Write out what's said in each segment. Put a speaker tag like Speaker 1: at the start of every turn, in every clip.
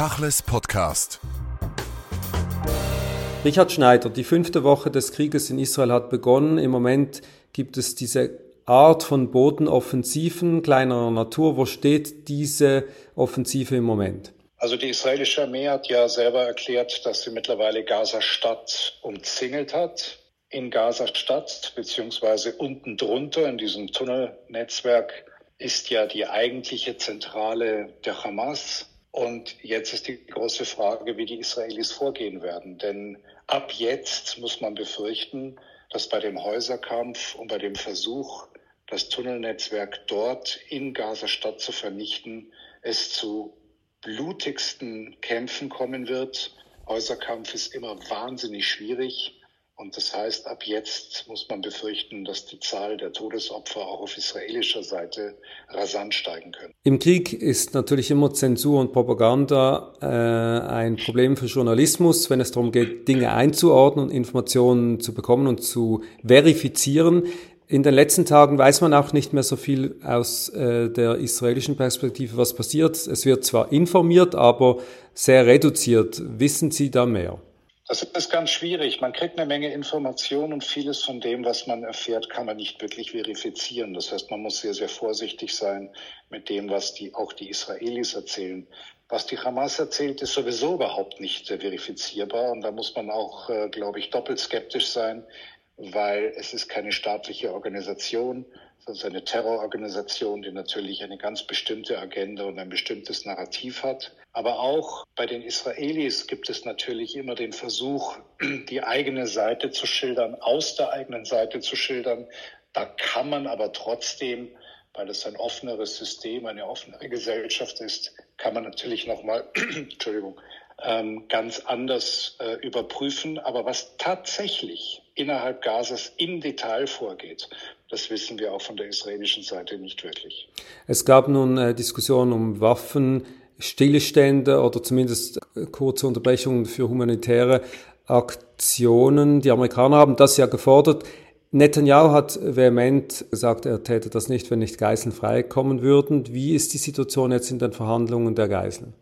Speaker 1: Tachles Podcast.
Speaker 2: Richard Schneider, die fünfte Woche des Krieges in Israel hat begonnen. Im Moment gibt es diese Art von Bodenoffensiven kleinerer Natur. Wo steht diese Offensive im Moment?
Speaker 3: Also die israelische Armee hat ja selber erklärt, dass sie mittlerweile Gaza-Stadt umzingelt hat. In Gaza-Stadt beziehungsweise unten drunter in diesem Tunnelnetzwerk ist ja die eigentliche Zentrale der Hamas. Und jetzt ist die große Frage, wie die Israelis vorgehen werden. Denn ab jetzt muss man befürchten, dass bei dem Häuserkampf und bei dem Versuch, das Tunnelnetzwerk dort in Gaza-Stadt zu vernichten, es zu blutigsten Kämpfen kommen wird. Häuserkampf ist immer wahnsinnig schwierig. Und das heißt, ab jetzt muss man befürchten, dass die Zahl der Todesopfer auch auf israelischer Seite rasant steigen können.
Speaker 2: Im Krieg ist natürlich immer Zensur und Propaganda äh, ein Problem für Journalismus, wenn es darum geht, Dinge einzuordnen, Informationen zu bekommen und zu verifizieren. In den letzten Tagen weiß man auch nicht mehr so viel aus äh, der israelischen Perspektive, was passiert. Es wird zwar informiert, aber sehr reduziert. Wissen Sie da mehr?
Speaker 3: Das ist ganz schwierig. Man kriegt eine Menge Informationen und vieles von dem, was man erfährt, kann man nicht wirklich verifizieren. Das heißt, man muss sehr, sehr vorsichtig sein mit dem, was die, auch die Israelis erzählen. Was die Hamas erzählt, ist sowieso überhaupt nicht verifizierbar. Und da muss man auch, äh, glaube ich, doppelt skeptisch sein, weil es ist keine staatliche Organisation das ist eine Terrororganisation, die natürlich eine ganz bestimmte Agenda und ein bestimmtes Narrativ hat. Aber auch bei den Israelis gibt es natürlich immer den Versuch, die eigene Seite zu schildern, aus der eigenen Seite zu schildern. Da kann man aber trotzdem, weil es ein offeneres System, eine offenere Gesellschaft ist, kann man natürlich nochmal, Entschuldigung, ähm, ganz anders äh, überprüfen. Aber was tatsächlich innerhalb Gazas im Detail vorgeht, das wissen wir auch von der israelischen Seite nicht wirklich.
Speaker 2: Es gab nun äh, Diskussionen um Waffen, Stillstände oder zumindest äh, kurze Unterbrechungen für humanitäre Aktionen. Die Amerikaner haben das ja gefordert. Netanyahu hat vehement gesagt, er täte das nicht, wenn nicht Geiseln freikommen würden. Wie ist die Situation jetzt in den Verhandlungen der Geiseln?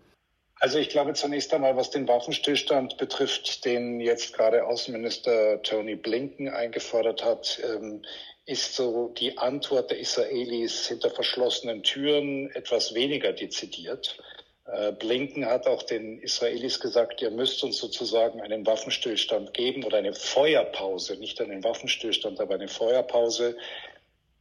Speaker 3: Also ich glaube zunächst einmal, was den Waffenstillstand betrifft, den jetzt gerade Außenminister Tony Blinken eingefordert hat, ähm, ist so die Antwort der Israelis hinter verschlossenen Türen etwas weniger dezidiert. Äh, Blinken hat auch den Israelis gesagt, ihr müsst uns sozusagen einen Waffenstillstand geben oder eine Feuerpause, nicht einen Waffenstillstand, aber eine Feuerpause.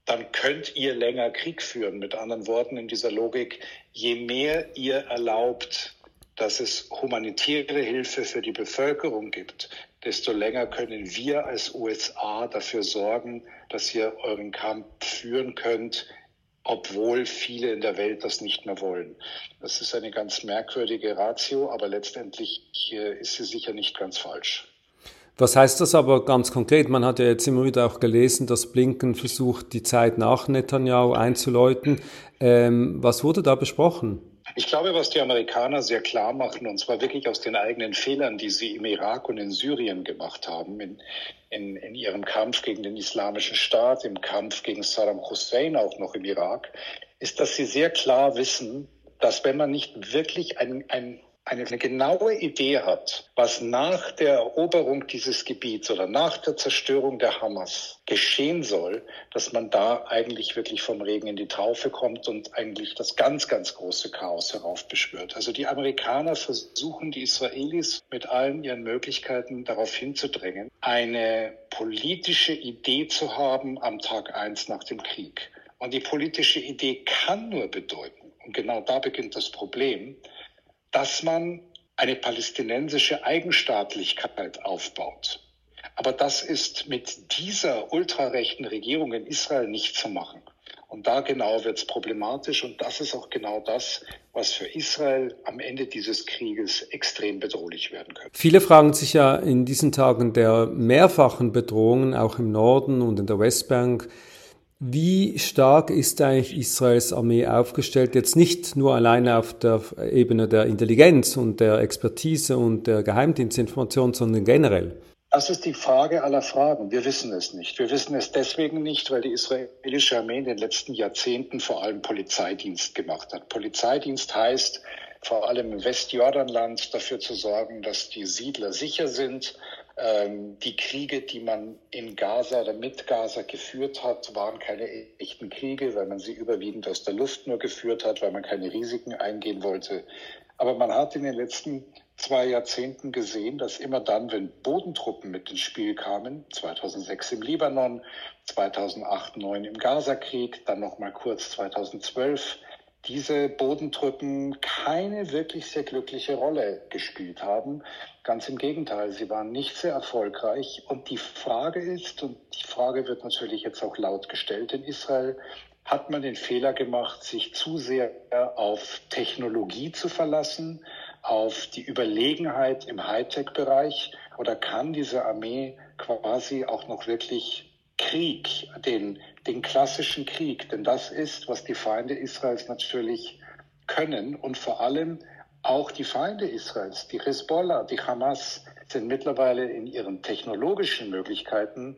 Speaker 3: Dann könnt ihr länger Krieg führen. Mit anderen Worten, in dieser Logik, je mehr ihr erlaubt, dass es humanitäre Hilfe für die Bevölkerung gibt, desto länger können wir als USA dafür sorgen, dass ihr euren Kampf führen könnt, obwohl viele in der Welt das nicht mehr wollen. Das ist eine ganz merkwürdige Ratio, aber letztendlich ist sie sicher nicht ganz falsch.
Speaker 2: Was heißt das aber ganz konkret? Man hat ja jetzt immer wieder auch gelesen, dass Blinken versucht, die Zeit nach Netanyahu einzuläuten. Ähm, was wurde da besprochen?
Speaker 3: Ich glaube, was die Amerikaner sehr klar machen, und zwar wirklich aus den eigenen Fehlern, die sie im Irak und in Syrien gemacht haben, in, in, in ihrem Kampf gegen den Islamischen Staat, im Kampf gegen Saddam Hussein auch noch im Irak, ist, dass sie sehr klar wissen, dass wenn man nicht wirklich ein, ein eine, genaue Idee hat, was nach der Eroberung dieses Gebiets oder nach der Zerstörung der Hamas geschehen soll, dass man da eigentlich wirklich vom Regen in die Traufe kommt und eigentlich das ganz, ganz große Chaos heraufbeschwört. Also die Amerikaner versuchen die Israelis mit allen ihren Möglichkeiten darauf hinzudrängen, eine politische Idee zu haben am Tag eins nach dem Krieg. Und die politische Idee kann nur bedeuten, und genau da beginnt das Problem, dass man eine palästinensische Eigenstaatlichkeit aufbaut. Aber das ist mit dieser ultrarechten Regierung in Israel nicht zu machen. Und da genau wird es problematisch. Und das ist auch genau das, was für Israel am Ende dieses Krieges extrem bedrohlich werden könnte.
Speaker 2: Viele fragen sich ja in diesen Tagen der mehrfachen Bedrohungen, auch im Norden und in der Westbank, wie stark ist eigentlich Israels Armee aufgestellt? Jetzt nicht nur alleine auf der Ebene der Intelligenz und der Expertise und der Geheimdienstinformation, sondern generell.
Speaker 3: Das ist die Frage aller Fragen. Wir wissen es nicht. Wir wissen es deswegen nicht, weil die israelische Armee in den letzten Jahrzehnten vor allem Polizeidienst gemacht hat. Polizeidienst heißt, vor allem im Westjordanland dafür zu sorgen, dass die Siedler sicher sind. Ähm, die Kriege, die man in Gaza oder mit Gaza geführt hat, waren keine echten Kriege, weil man sie überwiegend aus der Luft nur geführt hat, weil man keine Risiken eingehen wollte. Aber man hat in den letzten zwei Jahrzehnten gesehen, dass immer dann, wenn Bodentruppen mit ins Spiel kamen, 2006 im Libanon, 2008, 2009 im Gazakrieg, dann noch mal kurz 2012, diese Bodentruppen keine wirklich sehr glückliche Rolle gespielt haben. Ganz im Gegenteil, sie waren nicht sehr erfolgreich. Und die Frage ist, und die Frage wird natürlich jetzt auch laut gestellt in Israel, hat man den Fehler gemacht, sich zu sehr auf Technologie zu verlassen, auf die Überlegenheit im Hightech-Bereich? Oder kann diese Armee quasi auch noch wirklich Krieg, den, den klassischen Krieg, denn das ist, was die Feinde Israels natürlich können und vor allem auch die Feinde Israels, die Hezbollah, die Hamas, sind mittlerweile in ihren technologischen Möglichkeiten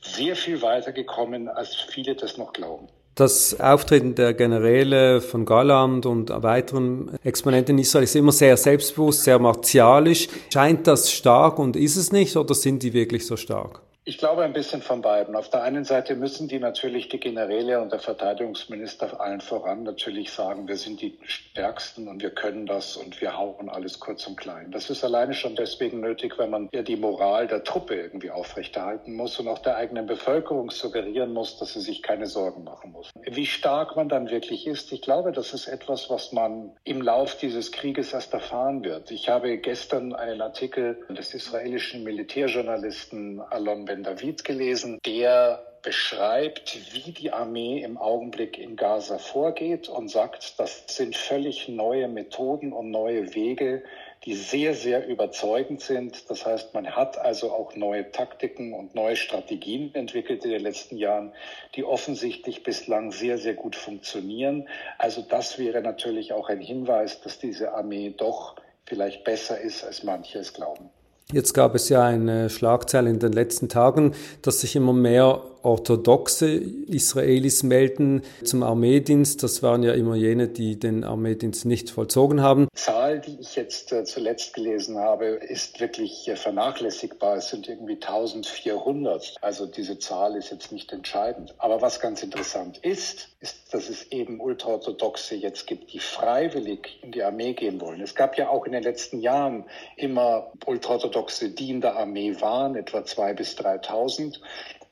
Speaker 3: sehr viel weiter gekommen, als viele das noch glauben.
Speaker 2: Das Auftreten der Generäle von Galland und weiteren Exponenten Israel ist immer sehr selbstbewusst, sehr martialisch. Scheint das stark und ist es nicht oder sind die wirklich so stark?
Speaker 3: Ich glaube ein bisschen von beiden. Auf der einen Seite müssen die natürlich die Generäle und der Verteidigungsminister allen voran natürlich sagen, wir sind die Stärksten und wir können das und wir hauen alles kurz und klein. Das ist alleine schon deswegen nötig, wenn man ja die Moral der Truppe irgendwie aufrechterhalten muss und auch der eigenen Bevölkerung suggerieren muss, dass sie sich keine Sorgen machen muss. Wie stark man dann wirklich ist, ich glaube, das ist etwas, was man im Lauf dieses Krieges erst erfahren wird. Ich habe gestern einen Artikel des israelischen Militärjournalisten Alon Ben David gelesen, der beschreibt, wie die Armee im Augenblick in Gaza vorgeht und sagt, das sind völlig neue Methoden und neue Wege, die sehr, sehr überzeugend sind. Das heißt, man hat also auch neue Taktiken und neue Strategien entwickelt in den letzten Jahren, die offensichtlich bislang sehr, sehr gut funktionieren. Also das wäre natürlich auch ein Hinweis, dass diese Armee doch vielleicht besser ist, als manche es glauben.
Speaker 2: Jetzt gab es ja eine Schlagzeile in den letzten Tagen, dass sich immer mehr orthodoxe Israelis melden zum Armeedienst. Das waren ja immer jene, die den Armeedienst nicht vollzogen haben.
Speaker 3: Die Zahl, die ich jetzt äh, zuletzt gelesen habe, ist wirklich äh, vernachlässigbar. Es sind irgendwie 1400. Also diese Zahl ist jetzt nicht entscheidend. Aber was ganz interessant ist, ist, dass es eben Ultraorthodoxe jetzt gibt, die freiwillig in die Armee gehen wollen. Es gab ja auch in den letzten Jahren immer Ultraorthodoxe, die in der Armee waren, etwa 2.000 bis 3.000.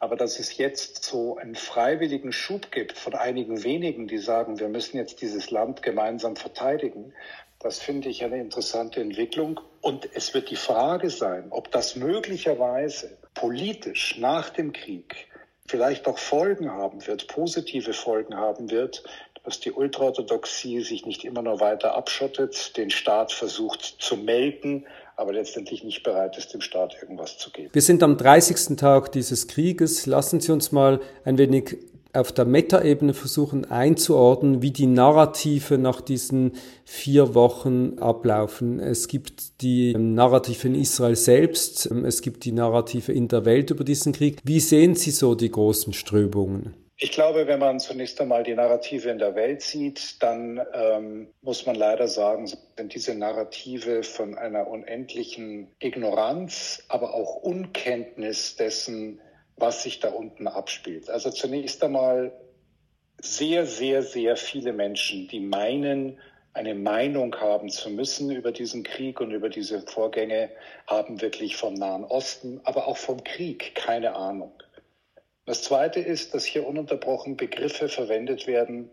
Speaker 3: Aber dass es jetzt so einen freiwilligen Schub gibt von einigen wenigen, die sagen, wir müssen jetzt dieses Land gemeinsam verteidigen, das finde ich eine interessante Entwicklung. Und es wird die Frage sein, ob das möglicherweise politisch nach dem Krieg vielleicht auch Folgen haben wird, positive Folgen haben wird, dass die Ultraorthodoxie sich nicht immer nur weiter abschottet, den Staat versucht zu melken, aber letztendlich nicht bereit ist, dem Staat irgendwas zu geben.
Speaker 2: Wir sind am 30. Tag dieses Krieges. Lassen Sie uns mal ein wenig auf der Metaebene versuchen einzuordnen, wie die Narrative nach diesen vier Wochen ablaufen. Es gibt die Narrative in Israel selbst, es gibt die Narrative in der Welt über diesen Krieg. Wie sehen Sie so die großen Strömungen?
Speaker 3: Ich glaube, wenn man zunächst einmal die Narrative in der Welt sieht, dann ähm, muss man leider sagen, sind diese Narrative von einer unendlichen Ignoranz, aber auch Unkenntnis dessen, was sich da unten abspielt. Also zunächst einmal sehr, sehr, sehr viele Menschen, die meinen, eine Meinung haben zu müssen über diesen Krieg und über diese Vorgänge, haben wirklich vom Nahen Osten, aber auch vom Krieg keine Ahnung. Das Zweite ist, dass hier ununterbrochen Begriffe verwendet werden,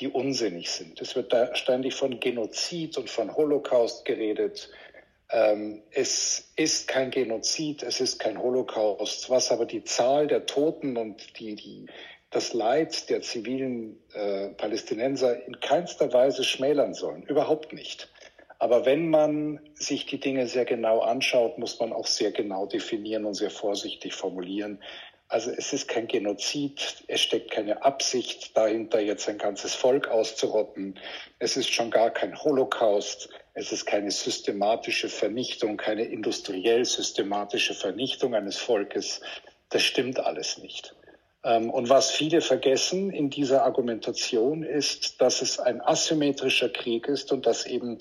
Speaker 3: die unsinnig sind. Es wird da ständig von Genozid und von Holocaust geredet. Ähm, es ist kein Genozid, es ist kein Holocaust, was aber die Zahl der Toten und die, die, das Leid der zivilen äh, Palästinenser in keinster Weise schmälern sollen. Überhaupt nicht. Aber wenn man sich die Dinge sehr genau anschaut, muss man auch sehr genau definieren und sehr vorsichtig formulieren, also es ist kein Genozid, es steckt keine Absicht dahinter, jetzt ein ganzes Volk auszurotten. Es ist schon gar kein Holocaust. Es ist keine systematische Vernichtung, keine industriell systematische Vernichtung eines Volkes. Das stimmt alles nicht. Ähm, und was viele vergessen in dieser Argumentation ist, dass es ein asymmetrischer Krieg ist und dass eben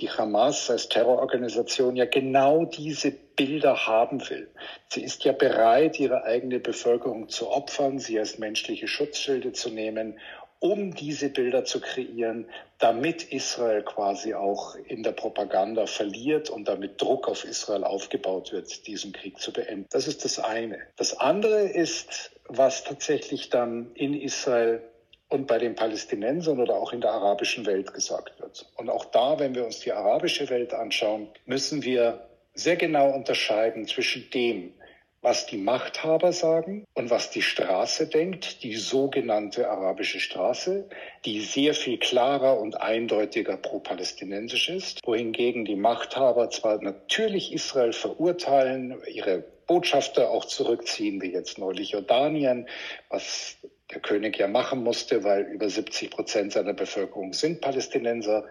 Speaker 3: die Hamas als Terrororganisation ja genau diese Bilder haben will. Sie ist ja bereit, ihre eigene Bevölkerung zu opfern, sie als menschliche Schutzschilde zu nehmen, um diese Bilder zu kreieren, damit Israel quasi auch in der Propaganda verliert und damit Druck auf Israel aufgebaut wird, diesen Krieg zu beenden. Das ist das eine. Das andere ist, was tatsächlich dann in Israel und bei den Palästinensern oder auch in der arabischen Welt gesagt wird. Und auch da, wenn wir uns die arabische Welt anschauen, müssen wir sehr genau unterscheiden zwischen dem, was die Machthaber sagen und was die Straße denkt, die sogenannte arabische Straße, die sehr viel klarer und eindeutiger pro-palästinensisch ist, wohingegen die Machthaber zwar natürlich Israel verurteilen, ihre Botschafter auch zurückziehen, wie jetzt neulich Jordanien, was der König ja machen musste, weil über 70 Prozent seiner Bevölkerung sind Palästinenser,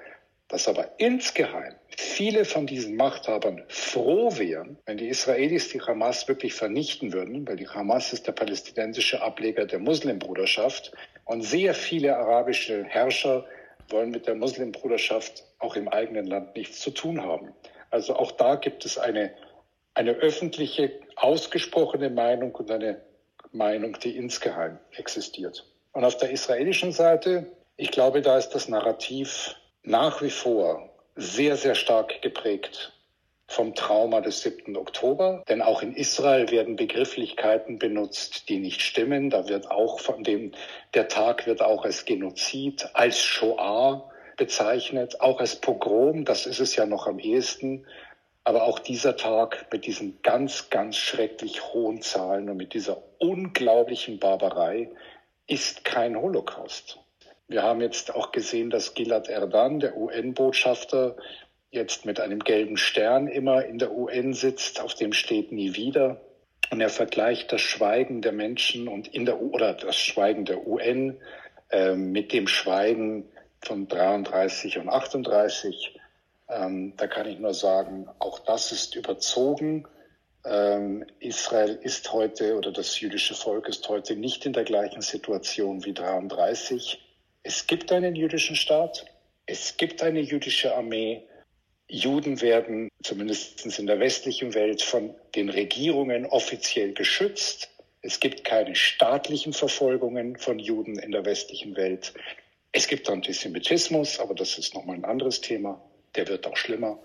Speaker 3: dass aber insgeheim viele von diesen Machthabern froh wären, wenn die Israelis die Hamas wirklich vernichten würden, weil die Hamas ist der palästinensische Ableger der Muslimbruderschaft und sehr viele arabische Herrscher wollen mit der Muslimbruderschaft auch im eigenen Land nichts zu tun haben. Also auch da gibt es eine, eine öffentliche, ausgesprochene Meinung und eine Meinung, die insgeheim existiert. Und auf der israelischen Seite, ich glaube, da ist das Narrativ nach wie vor sehr, sehr stark geprägt vom Trauma des 7. Oktober. Denn auch in Israel werden Begrifflichkeiten benutzt, die nicht stimmen. Da wird auch von dem, der Tag wird auch als Genozid, als Shoah bezeichnet, auch als Pogrom. Das ist es ja noch am ehesten. Aber auch dieser Tag mit diesen ganz, ganz schrecklich hohen Zahlen und mit dieser unglaublichen Barbarei ist kein Holocaust. Wir haben jetzt auch gesehen, dass Gilad Erdan, der UN-Botschafter, jetzt mit einem gelben Stern immer in der UN sitzt, auf dem steht nie wieder. Und er vergleicht das Schweigen der Menschen und in der oder das Schweigen der UN äh, mit dem Schweigen von 33 und 38. Ähm, da kann ich nur sagen, auch das ist überzogen. Ähm, Israel ist heute oder das jüdische Volk ist heute nicht in der gleichen Situation wie 33. Es gibt einen jüdischen Staat, es gibt eine jüdische Armee. Juden werden zumindest in der westlichen Welt von den Regierungen offiziell geschützt. Es gibt keine staatlichen Verfolgungen von Juden in der westlichen Welt. Es gibt Antisemitismus, aber das ist nochmal ein anderes Thema der wird auch schlimmer.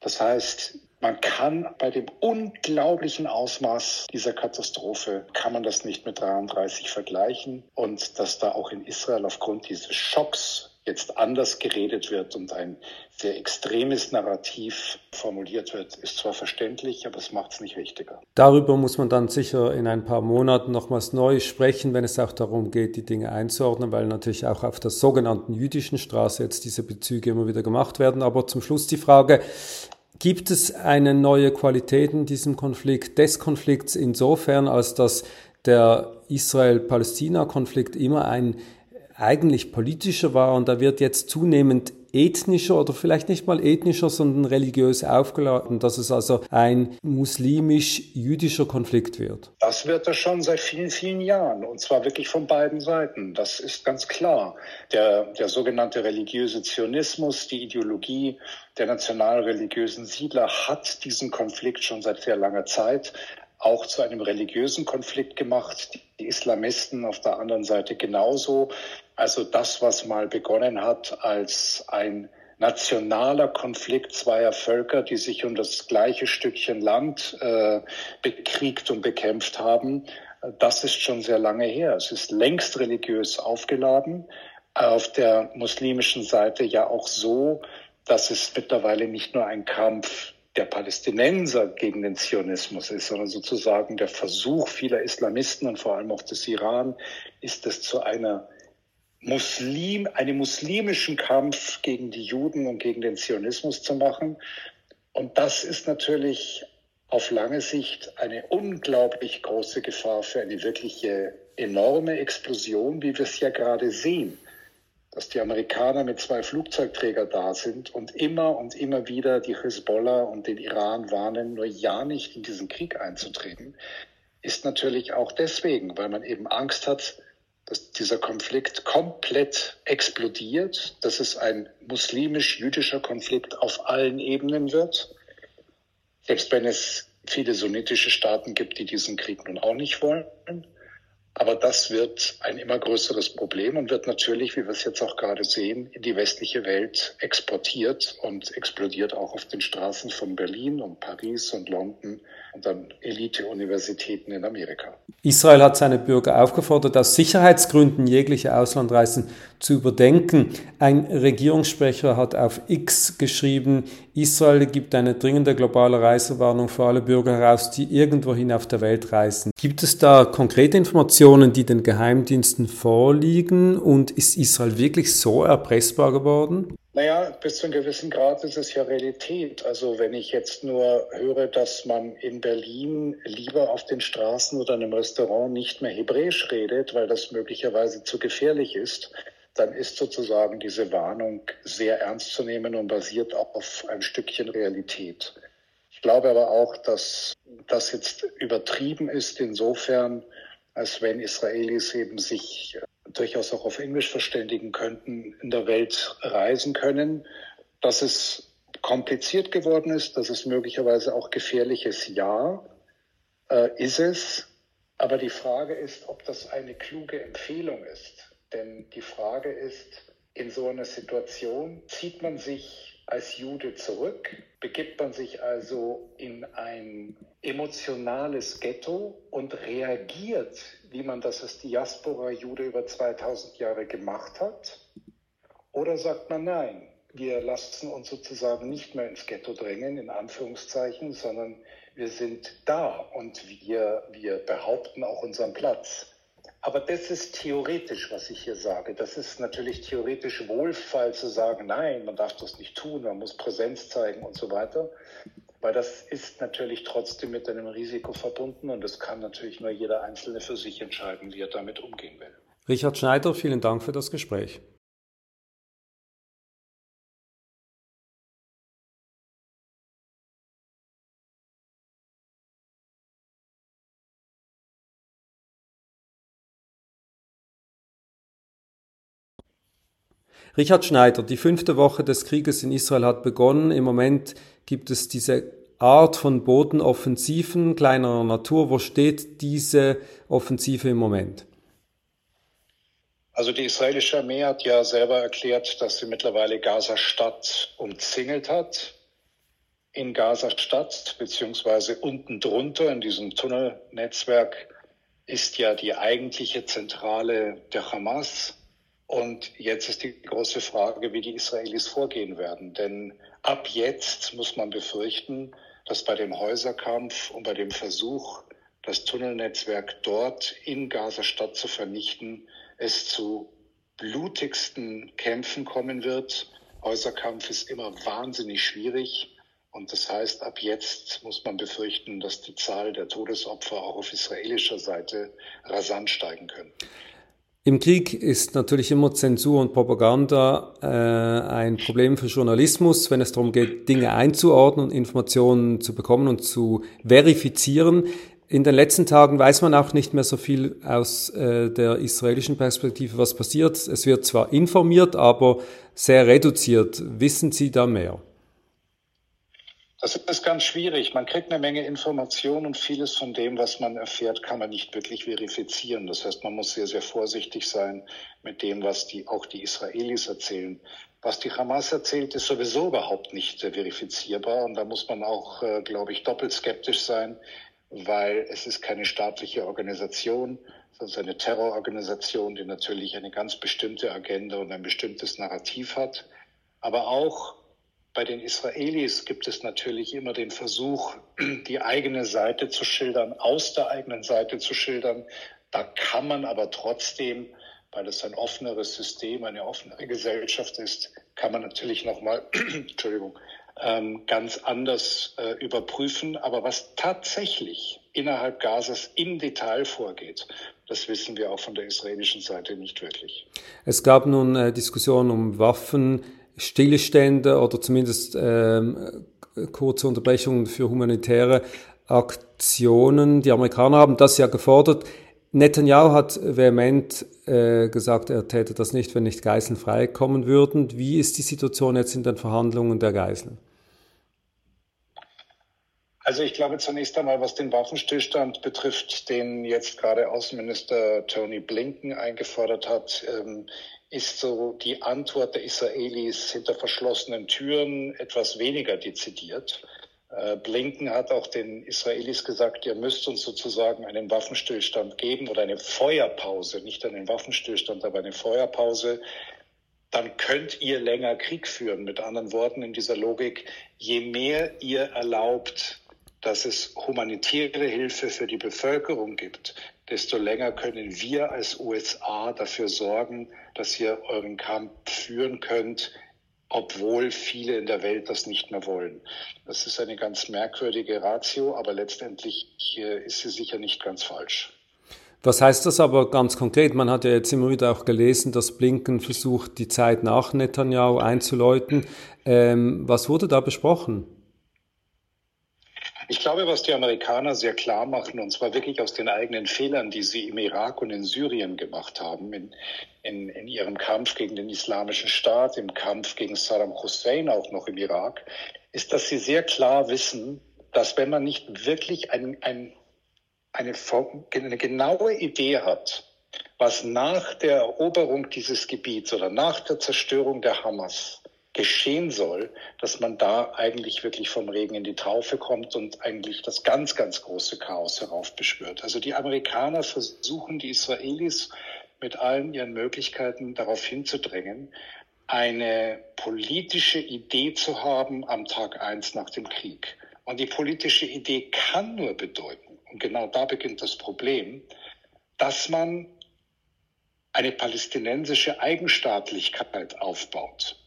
Speaker 3: Das heißt, man kann bei dem unglaublichen Ausmaß dieser Katastrophe, kann man das nicht mit 33 vergleichen. Und dass da auch in Israel aufgrund dieses Schocks jetzt anders geredet wird und ein sehr extremes Narrativ formuliert wird, ist zwar verständlich, aber es macht es nicht richtiger.
Speaker 2: Darüber muss man dann sicher in ein paar Monaten nochmals neu sprechen, wenn es auch darum geht, die Dinge einzuordnen, weil natürlich auch auf der sogenannten jüdischen Straße jetzt diese Bezüge immer wieder gemacht werden. Aber zum Schluss die Frage, Gibt es eine neue Qualität in diesem Konflikt, des Konflikts insofern, als dass der Israel-Palästina-Konflikt immer ein eigentlich politischer war und da wird jetzt zunehmend ethnischer oder vielleicht nicht mal ethnischer, sondern religiös aufgeladen, dass es also ein muslimisch-jüdischer Konflikt wird.
Speaker 3: Das wird er schon seit vielen, vielen Jahren und zwar wirklich von beiden Seiten. Das ist ganz klar. Der, der sogenannte religiöse Zionismus, die Ideologie der nationalreligiösen Siedler hat diesen Konflikt schon seit sehr langer Zeit auch zu einem religiösen Konflikt gemacht. Die Islamisten auf der anderen Seite genauso. Also das, was mal begonnen hat als ein nationaler Konflikt zweier Völker, die sich um das gleiche Stückchen Land äh, bekriegt und bekämpft haben, das ist schon sehr lange her. Es ist längst religiös aufgeladen. Auf der muslimischen Seite ja auch so, dass es mittlerweile nicht nur ein Kampf der Palästinenser gegen den Zionismus ist, sondern sozusagen der Versuch vieler Islamisten und vor allem auch des Iran, ist es zu einer Muslim, einem muslimischen Kampf gegen die Juden und gegen den Zionismus zu machen. Und das ist natürlich auf lange Sicht eine unglaublich große Gefahr für eine wirkliche enorme Explosion, wie wir es ja gerade sehen dass die Amerikaner mit zwei Flugzeugträger da sind und immer und immer wieder die Hezbollah und den Iran warnen, nur ja nicht in diesen Krieg einzutreten. ist natürlich auch deswegen, weil man eben Angst hat, dass dieser Konflikt komplett explodiert, dass es ein muslimisch-jüdischer Konflikt auf allen Ebenen wird, selbst wenn es viele sunnitische Staaten gibt, die diesen Krieg nun auch nicht wollen. Aber das wird ein immer größeres Problem und wird natürlich, wie wir es jetzt auch gerade sehen, in die westliche Welt exportiert und explodiert auch auf den Straßen von Berlin und Paris und London und dann Elite-Universitäten in Amerika.
Speaker 2: Israel hat seine Bürger aufgefordert, aus Sicherheitsgründen jegliche Auslandreisen zu überdenken. Ein Regierungssprecher hat auf X geschrieben, Israel gibt eine dringende globale Reisewarnung für alle Bürger heraus, die irgendwohin auf der Welt reisen. Gibt es da konkrete Informationen, die den Geheimdiensten vorliegen und ist Israel wirklich so erpressbar geworden?
Speaker 3: Naja, bis zu einem gewissen Grad ist es ja Realität. Also wenn ich jetzt nur höre, dass man in Berlin lieber auf den Straßen oder in einem Restaurant nicht mehr Hebräisch redet, weil das möglicherweise zu gefährlich ist, dann ist sozusagen diese Warnung sehr ernst zu nehmen und basiert auch auf ein Stückchen Realität. Ich glaube aber auch, dass das jetzt übertrieben ist insofern, als wenn Israelis eben sich durchaus auch auf Englisch verständigen könnten, in der Welt reisen können. Dass es kompliziert geworden ist, dass es möglicherweise auch gefährlich ist, ja, äh, ist es. Aber die Frage ist, ob das eine kluge Empfehlung ist. Denn die Frage ist, in so einer Situation zieht man sich als Jude zurück, begibt man sich also in ein emotionales Ghetto und reagiert wie man das als Diaspora-Jude über 2000 Jahre gemacht hat? Oder sagt man nein, wir lassen uns sozusagen nicht mehr ins Ghetto drängen, in Anführungszeichen, sondern wir sind da und wir, wir behaupten auch unseren Platz. Aber das ist theoretisch, was ich hier sage. Das ist natürlich theoretisch wohlfall zu sagen, nein, man darf das nicht tun, man muss Präsenz zeigen und so weiter. Weil das ist natürlich trotzdem mit einem Risiko verbunden und das kann natürlich nur jeder Einzelne für sich entscheiden, wie er damit umgehen will.
Speaker 2: Richard Schneider, vielen Dank für das Gespräch. Richard Schneider, die fünfte Woche des Krieges in Israel hat begonnen. Im Moment gibt es diese Art von Bodenoffensiven kleinerer Natur. Wo steht diese Offensive im Moment?
Speaker 3: Also die israelische Armee hat ja selber erklärt, dass sie mittlerweile Gaza-Stadt umzingelt hat. In Gaza-Stadt, beziehungsweise unten drunter in diesem Tunnelnetzwerk, ist ja die eigentliche Zentrale der Hamas. Und jetzt ist die große Frage, wie die Israelis vorgehen werden. Denn ab jetzt muss man befürchten, dass bei dem Häuserkampf und bei dem Versuch, das Tunnelnetzwerk dort in Gaza-Stadt zu vernichten, es zu blutigsten Kämpfen kommen wird. Häuserkampf ist immer wahnsinnig schwierig. Und das heißt, ab jetzt muss man befürchten, dass die Zahl der Todesopfer auch auf israelischer Seite rasant steigen können.
Speaker 2: Im Krieg ist natürlich immer Zensur und Propaganda äh, ein Problem für Journalismus, wenn es darum geht, Dinge einzuordnen, Informationen zu bekommen und zu verifizieren. In den letzten Tagen weiß man auch nicht mehr so viel aus äh, der israelischen Perspektive, was passiert. Es wird zwar informiert, aber sehr reduziert. Wissen Sie da mehr?
Speaker 3: Das ist ganz schwierig. Man kriegt eine Menge Informationen und vieles von dem, was man erfährt, kann man nicht wirklich verifizieren. Das heißt, man muss sehr, sehr vorsichtig sein mit dem, was die, auch die Israelis erzählen. Was die Hamas erzählt, ist sowieso überhaupt nicht verifizierbar. Und da muss man auch, äh, glaube ich, doppelt skeptisch sein, weil es ist keine staatliche Organisation, sondern eine Terrororganisation, die natürlich eine ganz bestimmte Agenda und ein bestimmtes Narrativ hat. Aber auch bei den Israelis gibt es natürlich immer den Versuch, die eigene Seite zu schildern, aus der eigenen Seite zu schildern. Da kann man aber trotzdem, weil es ein offeneres System, eine offenere Gesellschaft ist, kann man natürlich nochmal, Entschuldigung, ähm, ganz anders äh, überprüfen. Aber was tatsächlich innerhalb Gazas im Detail vorgeht, das wissen wir auch von der israelischen Seite nicht wirklich.
Speaker 2: Es gab nun äh, Diskussionen um Waffen Stillstände oder zumindest ähm, kurze Unterbrechungen für humanitäre Aktionen. Die Amerikaner haben das ja gefordert. Netanyahu hat vehement äh, gesagt, er täte das nicht, wenn nicht Geiseln freikommen würden. Wie ist die Situation jetzt in den Verhandlungen der Geiseln?
Speaker 3: Also ich glaube zunächst einmal, was den Waffenstillstand betrifft, den jetzt gerade Außenminister Tony Blinken eingefordert hat, ähm, ist so die Antwort der Israelis hinter verschlossenen Türen etwas weniger dezidiert. Äh, Blinken hat auch den Israelis gesagt, ihr müsst uns sozusagen einen Waffenstillstand geben oder eine Feuerpause, nicht einen Waffenstillstand, aber eine Feuerpause. Dann könnt ihr länger Krieg führen. Mit anderen Worten, in dieser Logik, je mehr ihr erlaubt, dass es humanitäre Hilfe für die Bevölkerung gibt, desto länger können wir als USA dafür sorgen, dass ihr euren Kampf führen könnt, obwohl viele in der Welt das nicht mehr wollen. Das ist eine ganz merkwürdige Ratio, aber letztendlich ist sie sicher nicht ganz falsch.
Speaker 2: Was heißt das aber ganz konkret? Man hat ja jetzt immer wieder auch gelesen, dass Blinken versucht, die Zeit nach Netanyahu einzuläuten. Ähm, was wurde da besprochen?
Speaker 3: Ich glaube, was die Amerikaner sehr klar machen, und zwar wirklich aus den eigenen Fehlern, die sie im Irak und in Syrien gemacht haben, in, in, in ihrem Kampf gegen den Islamischen Staat, im Kampf gegen Saddam Hussein auch noch im Irak, ist, dass sie sehr klar wissen, dass wenn man nicht wirklich ein, ein, eine, eine genaue Idee hat, was nach der Eroberung dieses Gebiets oder nach der Zerstörung der Hamas geschehen soll, dass man da eigentlich wirklich vom Regen in die Traufe kommt und eigentlich das ganz, ganz große Chaos heraufbeschwört. Also die Amerikaner versuchen die Israelis mit allen ihren Möglichkeiten darauf hinzudrängen, eine politische Idee zu haben am Tag eins nach dem Krieg. Und die politische Idee kann nur bedeuten, und genau da beginnt das Problem, dass man eine palästinensische Eigenstaatlichkeit aufbaut.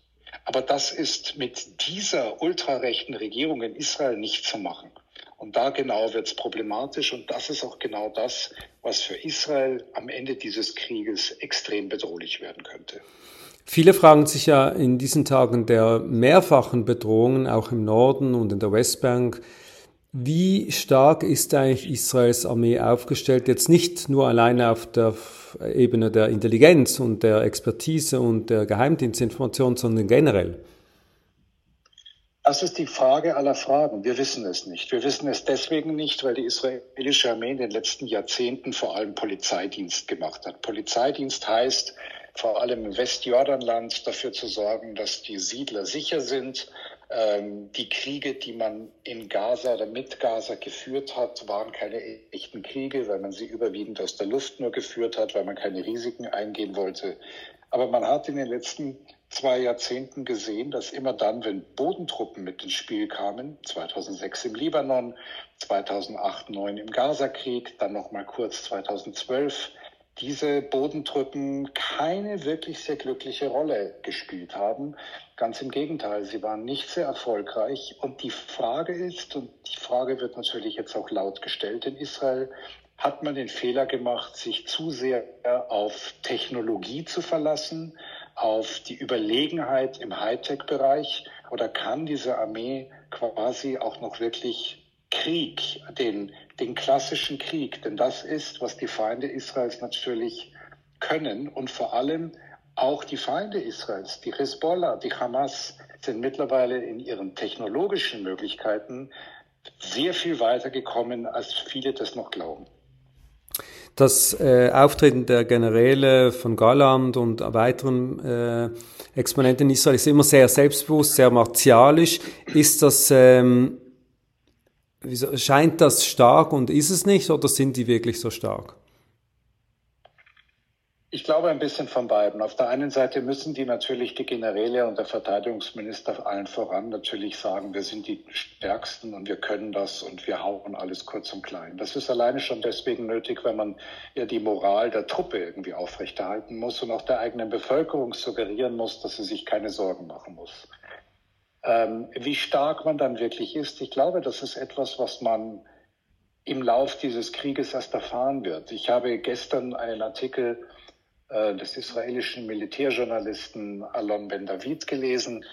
Speaker 3: Aber das ist mit dieser ultrarechten Regierung in Israel nicht zu machen. Und da genau wird es problematisch. Und das ist auch genau das, was für Israel am Ende dieses Krieges extrem bedrohlich werden könnte.
Speaker 2: Viele fragen sich ja in diesen Tagen der mehrfachen Bedrohungen, auch im Norden und in der Westbank, wie stark ist eigentlich Israels Armee aufgestellt? Jetzt nicht nur alleine auf der Ebene der Intelligenz und der Expertise und der Geheimdienstinformation, sondern generell.
Speaker 3: Das ist die Frage aller Fragen. Wir wissen es nicht. Wir wissen es deswegen nicht, weil die israelische Armee in den letzten Jahrzehnten vor allem Polizeidienst gemacht hat. Polizeidienst heißt, vor allem im Westjordanland dafür zu sorgen, dass die Siedler sicher sind, die Kriege, die man in Gaza oder mit Gaza geführt hat, waren keine echten Kriege, weil man sie überwiegend aus der Luft nur geführt hat, weil man keine Risiken eingehen wollte. Aber man hat in den letzten zwei Jahrzehnten gesehen, dass immer dann, wenn Bodentruppen mit ins Spiel kamen, 2006 im Libanon, 2008, 2009 im Gazakrieg, dann noch mal kurz 2012, diese Bodentruppen keine wirklich sehr glückliche Rolle gespielt haben. Ganz im Gegenteil, sie waren nicht sehr erfolgreich. Und die Frage ist, und die Frage wird natürlich jetzt auch laut gestellt in Israel, hat man den Fehler gemacht, sich zu sehr auf Technologie zu verlassen, auf die Überlegenheit im Hightech-Bereich? Oder kann diese Armee quasi auch noch wirklich Krieg, den, den klassischen Krieg, denn das ist, was die Feinde Israels natürlich können und vor allem auch die Feinde Israels, die Hezbollah, die Hamas, sind mittlerweile in ihren technologischen Möglichkeiten sehr viel weiter gekommen, als viele das noch glauben.
Speaker 2: Das äh, Auftreten der Generäle von Galland und weiteren äh, Exponenten Israel ist immer sehr selbstbewusst, sehr martialisch. Ist das, ähm, scheint das stark und ist es nicht oder sind die wirklich so stark?
Speaker 3: Ich glaube ein bisschen von beiden. Auf der einen Seite müssen die natürlich die Generäle und der Verteidigungsminister allen voran natürlich sagen, wir sind die Stärksten und wir können das und wir hauen alles kurz und klein. Das ist alleine schon deswegen nötig, wenn man ja die Moral der Truppe irgendwie aufrechterhalten muss und auch der eigenen Bevölkerung suggerieren muss, dass sie sich keine Sorgen machen muss. Ähm, wie stark man dann wirklich ist, ich glaube, das ist etwas, was man im Lauf dieses Krieges erst erfahren wird. Ich habe gestern einen Artikel äh, des israelischen Militärjournalisten Alon Ben David gelesen,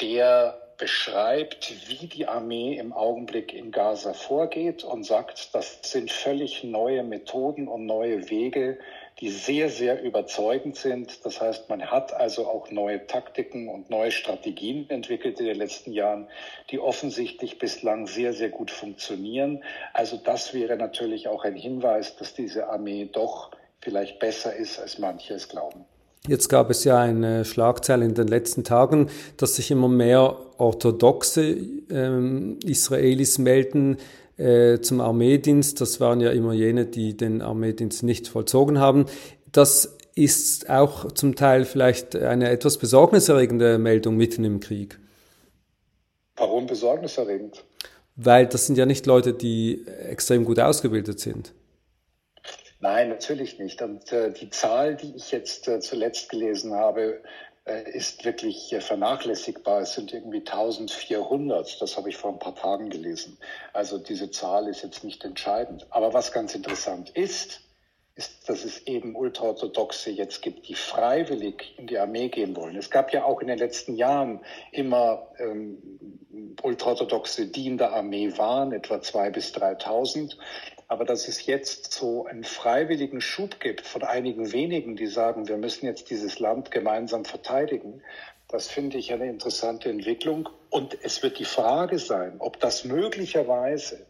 Speaker 3: der beschreibt, wie die Armee im Augenblick in Gaza vorgeht und sagt, das sind völlig neue Methoden und neue Wege, die sehr, sehr überzeugend sind. Das heißt, man hat also auch neue Taktiken und neue Strategien entwickelt in den letzten Jahren, die offensichtlich bislang sehr, sehr gut funktionieren. Also das wäre natürlich auch ein Hinweis, dass diese Armee doch vielleicht besser ist, als manche es glauben.
Speaker 2: Jetzt gab es ja eine Schlagzeile in den letzten Tagen, dass sich immer mehr orthodoxe ähm, Israelis melden, äh, zum Armeedienst. Das waren ja immer jene, die den Armeedienst nicht vollzogen haben. Das ist auch zum Teil vielleicht eine etwas besorgniserregende Meldung mitten im Krieg.
Speaker 3: Warum besorgniserregend?
Speaker 2: Weil das sind ja nicht Leute, die extrem gut ausgebildet sind.
Speaker 3: Nein, natürlich nicht. Und äh, die Zahl, die ich jetzt äh, zuletzt gelesen habe, ist wirklich äh, vernachlässigbar. Es sind irgendwie 1400. Das habe ich vor ein paar Tagen gelesen. Also diese Zahl ist jetzt nicht entscheidend. Aber was ganz interessant ist, ist, dass es eben Ultraorthodoxe jetzt gibt, die freiwillig in die Armee gehen wollen. Es gab ja auch in den letzten Jahren immer ähm, Ultraorthodoxe, die in der Armee waren, etwa zwei bis 3.000. Aber dass es jetzt so einen freiwilligen Schub gibt von einigen wenigen, die sagen, wir müssen jetzt dieses Land gemeinsam verteidigen, das finde ich eine interessante Entwicklung. Und es wird die Frage sein, ob das möglicherweise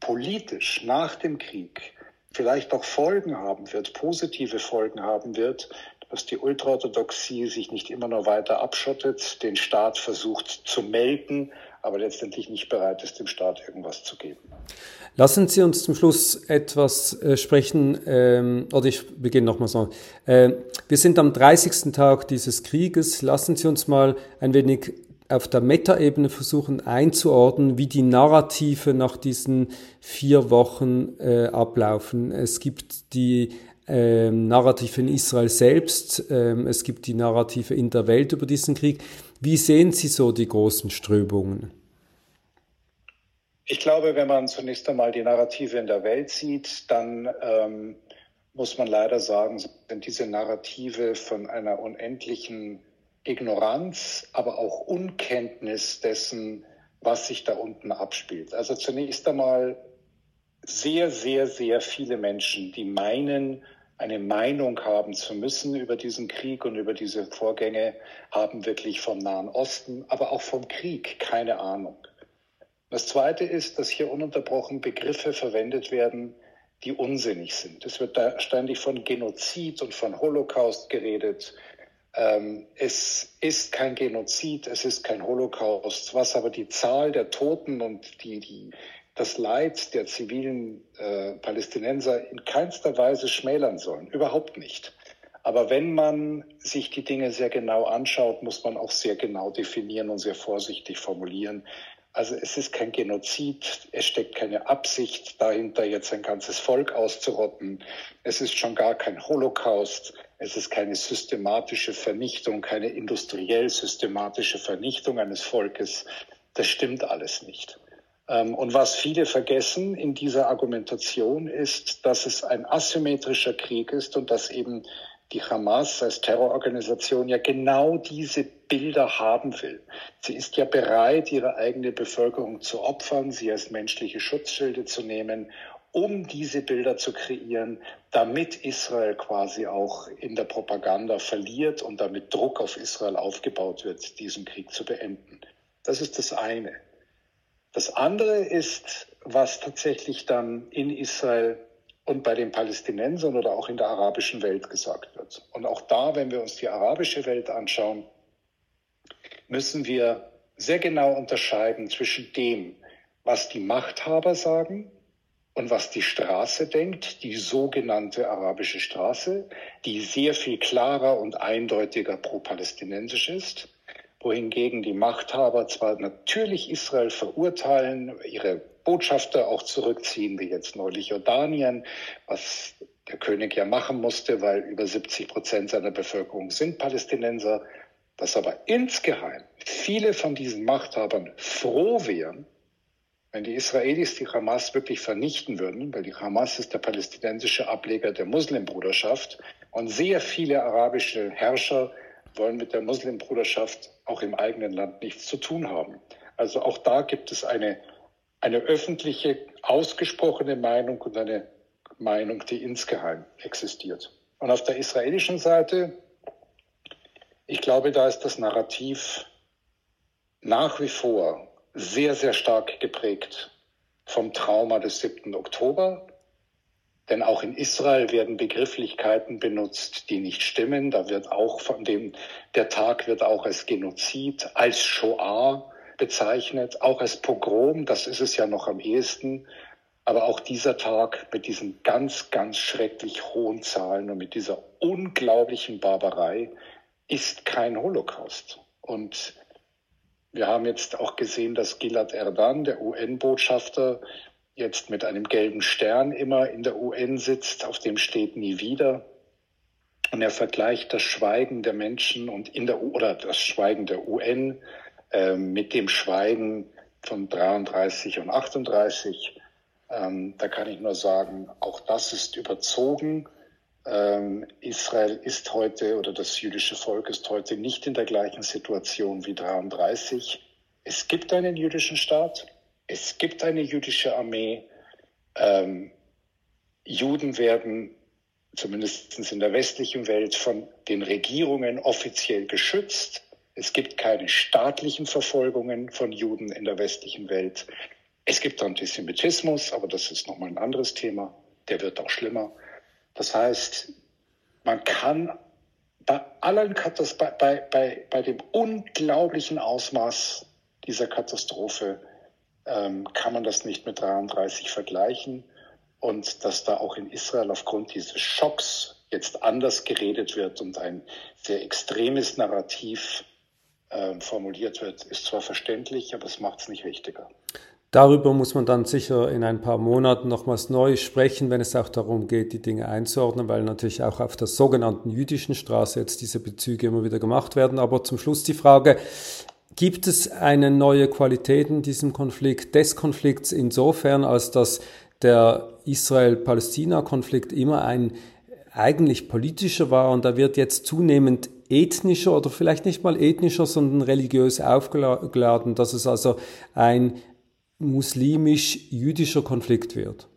Speaker 3: politisch nach dem Krieg vielleicht auch Folgen haben wird, positive Folgen haben wird, dass die Ultraorthodoxie sich nicht immer nur weiter abschottet, den Staat versucht zu melken, aber letztendlich nicht bereit ist, dem Staat irgendwas zu geben.
Speaker 2: Lassen Sie uns zum Schluss etwas äh, sprechen, ähm, oder ich beginne nochmal so. Äh, wir sind am 30. Tag dieses Krieges. Lassen Sie uns mal ein wenig auf der Metaebene versuchen einzuordnen, wie die Narrative nach diesen vier Wochen äh, ablaufen. Es gibt die äh, Narrative in Israel selbst, äh, es gibt die Narrative in der Welt über diesen Krieg. Wie sehen Sie so die großen Strömungen?
Speaker 3: Ich glaube, wenn man zunächst einmal die Narrative in der Welt sieht, dann ähm, muss man leider sagen, sind diese Narrative von einer unendlichen Ignoranz, aber auch Unkenntnis dessen, was sich da unten abspielt. Also zunächst einmal sehr, sehr, sehr viele Menschen, die meinen, eine Meinung haben zu müssen über diesen Krieg und über diese Vorgänge, haben wirklich vom Nahen Osten, aber auch vom Krieg keine Ahnung. Das Zweite ist, dass hier ununterbrochen Begriffe verwendet werden, die unsinnig sind. Es wird da ständig von Genozid und von Holocaust geredet. Ähm, es ist kein Genozid, es ist kein Holocaust, was aber die Zahl der Toten und die, die, das Leid der zivilen äh, Palästinenser in keinster Weise schmälern sollen. Überhaupt nicht. Aber wenn man sich die Dinge sehr genau anschaut, muss man auch sehr genau definieren und sehr vorsichtig formulieren, also es ist kein Genozid, es steckt keine Absicht dahinter, jetzt ein ganzes Volk auszurotten. Es ist schon gar kein Holocaust. Es ist keine systematische Vernichtung, keine industriell systematische Vernichtung eines Volkes. Das stimmt alles nicht. Ähm, und was viele vergessen in dieser Argumentation ist, dass es ein asymmetrischer Krieg ist und dass eben die Hamas als Terrororganisation ja genau diese Bilder haben will. Sie ist ja bereit, ihre eigene Bevölkerung zu opfern, sie als menschliche Schutzschilde zu nehmen, um diese Bilder zu kreieren, damit Israel quasi auch in der Propaganda verliert und damit Druck auf Israel aufgebaut wird, diesen Krieg zu beenden. Das ist das eine. Das andere ist, was tatsächlich dann in Israel und bei den Palästinensern oder auch in der arabischen Welt gesagt wird. Und auch da, wenn wir uns die arabische Welt anschauen, müssen wir sehr genau unterscheiden zwischen dem, was die Machthaber sagen und was die Straße denkt, die sogenannte arabische Straße, die sehr viel klarer und eindeutiger pro-palästinensisch ist, wohingegen die Machthaber zwar natürlich Israel verurteilen, ihre Botschafter auch zurückziehen, wie jetzt neulich Jordanien, was der König ja machen musste, weil über 70 Prozent seiner Bevölkerung sind Palästinenser, dass aber insgeheim viele von diesen Machthabern froh wären, wenn die Israelis die Hamas wirklich vernichten würden, weil die Hamas ist der palästinensische Ableger der Muslimbruderschaft und sehr viele arabische Herrscher wollen mit der Muslimbruderschaft auch im eigenen Land nichts zu tun haben. Also auch da gibt es eine, eine öffentliche, ausgesprochene Meinung und eine Meinung, die insgeheim existiert. Und auf der israelischen Seite, ich glaube, da ist das Narrativ nach wie vor sehr, sehr stark geprägt vom Trauma des 7. Oktober. Denn auch in Israel werden Begrifflichkeiten benutzt, die nicht stimmen. Da wird auch von dem, der Tag wird auch als Genozid, als Shoah bezeichnet, auch als Pogrom, das ist es ja noch am ehesten. Aber auch dieser Tag mit diesen ganz, ganz schrecklich hohen Zahlen und mit dieser unglaublichen Barbarei ist kein Holocaust. Und wir haben jetzt auch gesehen, dass Gilad Erdan, der UN-Botschafter, jetzt mit einem gelben Stern immer in der UN sitzt, auf dem steht nie wieder. Und er vergleicht das Schweigen der Menschen und in der oder das Schweigen der UN äh, mit dem Schweigen von 33 und 38. Ähm, da kann ich nur sagen, auch das ist überzogen. Ähm, Israel ist heute oder das jüdische Volk ist heute nicht in der gleichen Situation wie 33. Es gibt einen jüdischen Staat, es gibt eine jüdische Armee. Ähm, Juden werden zumindest in der westlichen Welt von den Regierungen offiziell geschützt. Es gibt keine staatlichen Verfolgungen von Juden in der westlichen Welt. Es gibt Antisemitismus, aber das ist nochmal ein anderes Thema. Der wird auch schlimmer. Das heißt, man kann bei allen Katast bei, bei, bei dem unglaublichen Ausmaß dieser Katastrophe ähm, kann man das nicht mit 33 vergleichen. Und dass da auch in Israel aufgrund dieses Schocks jetzt anders geredet wird und ein sehr extremes Narrativ äh, formuliert wird, ist zwar verständlich, aber es macht es nicht wichtiger.
Speaker 2: Darüber muss man dann sicher in ein paar Monaten nochmals neu sprechen, wenn es auch darum geht, die Dinge einzuordnen, weil natürlich auch auf der sogenannten jüdischen Straße jetzt diese Bezüge immer wieder gemacht werden. Aber zum Schluss die Frage, gibt es eine neue Qualität in diesem Konflikt, des Konflikts insofern, als dass der Israel-Palästina-Konflikt immer ein eigentlich politischer war und da wird jetzt zunehmend ethnischer oder vielleicht nicht mal ethnischer, sondern religiös aufgeladen, dass es also ein muslimisch-jüdischer Konflikt wird?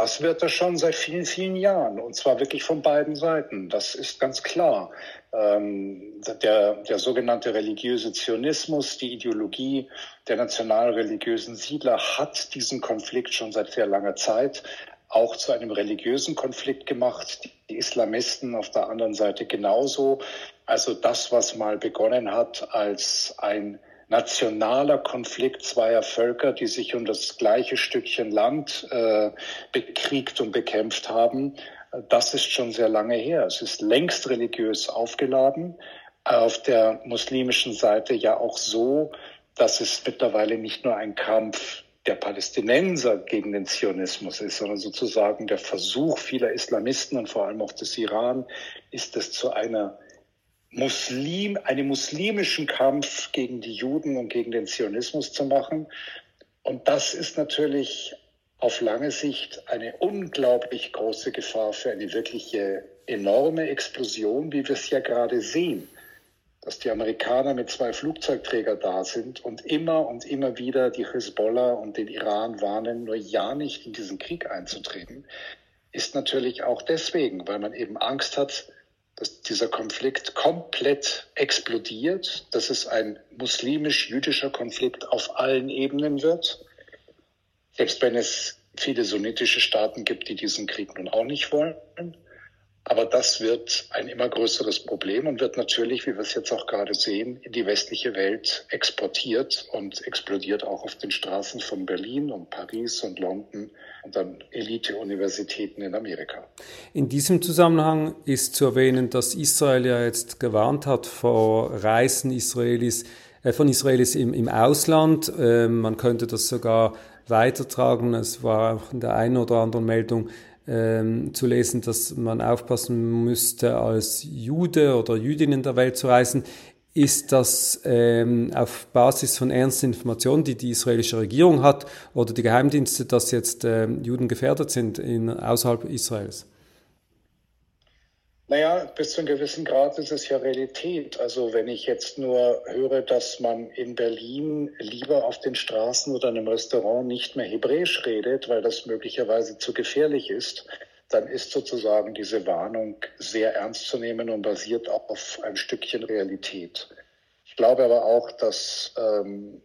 Speaker 3: Das wird er schon seit vielen, vielen Jahren und zwar wirklich von beiden Seiten. Das ist ganz klar. Ähm, der, der sogenannte religiöse Zionismus, die Ideologie der nationalreligiösen Siedler hat diesen Konflikt schon seit sehr langer Zeit auch zu einem religiösen Konflikt gemacht. Die Islamisten auf der anderen Seite genauso. Also das, was mal begonnen hat als ein nationaler Konflikt zweier Völker, die sich um das gleiche Stückchen Land äh, bekriegt und bekämpft haben. Das ist schon sehr lange her. Es ist längst religiös aufgeladen. Auf der muslimischen Seite ja auch so, dass es mittlerweile nicht nur ein Kampf der Palästinenser gegen den Zionismus ist, sondern sozusagen der Versuch vieler Islamisten und vor allem auch des Iran, ist es zu einer Muslim, einem muslimischen Kampf gegen die Juden und gegen den Zionismus zu machen. Und das ist natürlich auf lange Sicht eine unglaublich große Gefahr für eine wirkliche enorme Explosion, wie wir es ja gerade sehen, dass die Amerikaner mit zwei Flugzeugträger da sind und immer und immer wieder die Hezbollah und den Iran warnen, nur ja nicht in diesen Krieg einzutreten, ist natürlich auch deswegen, weil man eben Angst hat, dass dieser Konflikt komplett explodiert, dass es ein muslimisch-jüdischer Konflikt auf allen Ebenen wird, selbst wenn es viele sunnitische Staaten gibt, die diesen Krieg nun auch nicht wollen. Aber das wird ein immer größeres Problem und wird natürlich, wie wir es jetzt auch gerade sehen, in die westliche Welt exportiert und explodiert auch auf den Straßen von Berlin und Paris und London und dann Elite-Universitäten in Amerika.
Speaker 2: In diesem Zusammenhang ist zu erwähnen, dass Israel ja jetzt gewarnt hat vor Reisen Israelis, äh, von Israelis im, im Ausland. Äh, man könnte das sogar weitertragen. Es war auch in der einen oder anderen Meldung ähm, zu lesen, dass man aufpassen müsste, als Jude oder Jüdin in der Welt zu reisen. Ist das ähm, auf Basis von ernsten Informationen, die die israelische Regierung hat oder die Geheimdienste, dass jetzt ähm, Juden gefährdet sind in, außerhalb Israels?
Speaker 3: Naja, bis zu einem gewissen Grad ist es ja Realität. Also wenn ich jetzt nur höre, dass man in Berlin lieber auf den Straßen oder in einem Restaurant nicht mehr Hebräisch redet, weil das möglicherweise zu gefährlich ist, dann ist sozusagen diese Warnung sehr ernst zu nehmen und basiert auf ein Stückchen Realität. Ich glaube aber auch, dass ähm,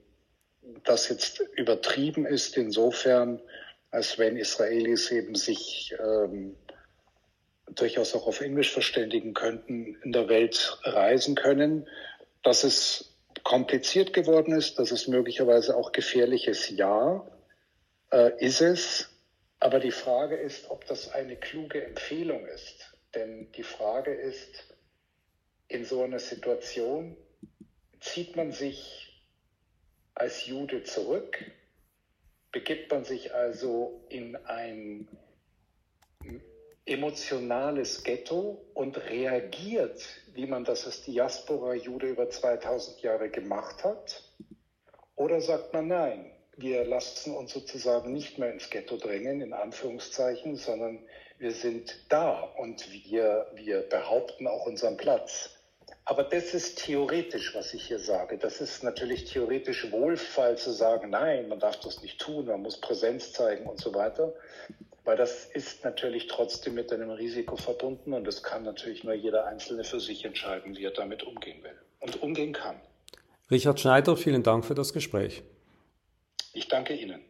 Speaker 3: das jetzt übertrieben ist insofern, als wenn Israelis eben sich ähm, durchaus auch auf Englisch verständigen könnten, in der Welt reisen können. Dass es kompliziert geworden ist, dass es möglicherweise auch gefährlich ist, ja, äh, ist es. Aber die Frage ist, ob das eine kluge Empfehlung ist. Denn die Frage ist, in so einer Situation zieht man sich als Jude zurück, begibt man sich also in ein emotionales Ghetto und reagiert, wie man das als Diaspora-Jude über 2000 Jahre gemacht hat? Oder sagt man nein, wir lassen uns sozusagen nicht mehr ins Ghetto drängen, in Anführungszeichen, sondern wir sind da und wir, wir behaupten auch unseren Platz. Aber das ist theoretisch, was ich hier sage. Das ist natürlich theoretisch wohlfall zu sagen, nein, man darf das nicht tun, man muss Präsenz zeigen und so weiter. Weil das ist natürlich trotzdem mit einem Risiko verbunden und das kann natürlich nur jeder Einzelne für sich entscheiden, wie er damit umgehen will und umgehen kann.
Speaker 2: Richard Schneider, vielen Dank für das Gespräch.
Speaker 3: Ich danke Ihnen.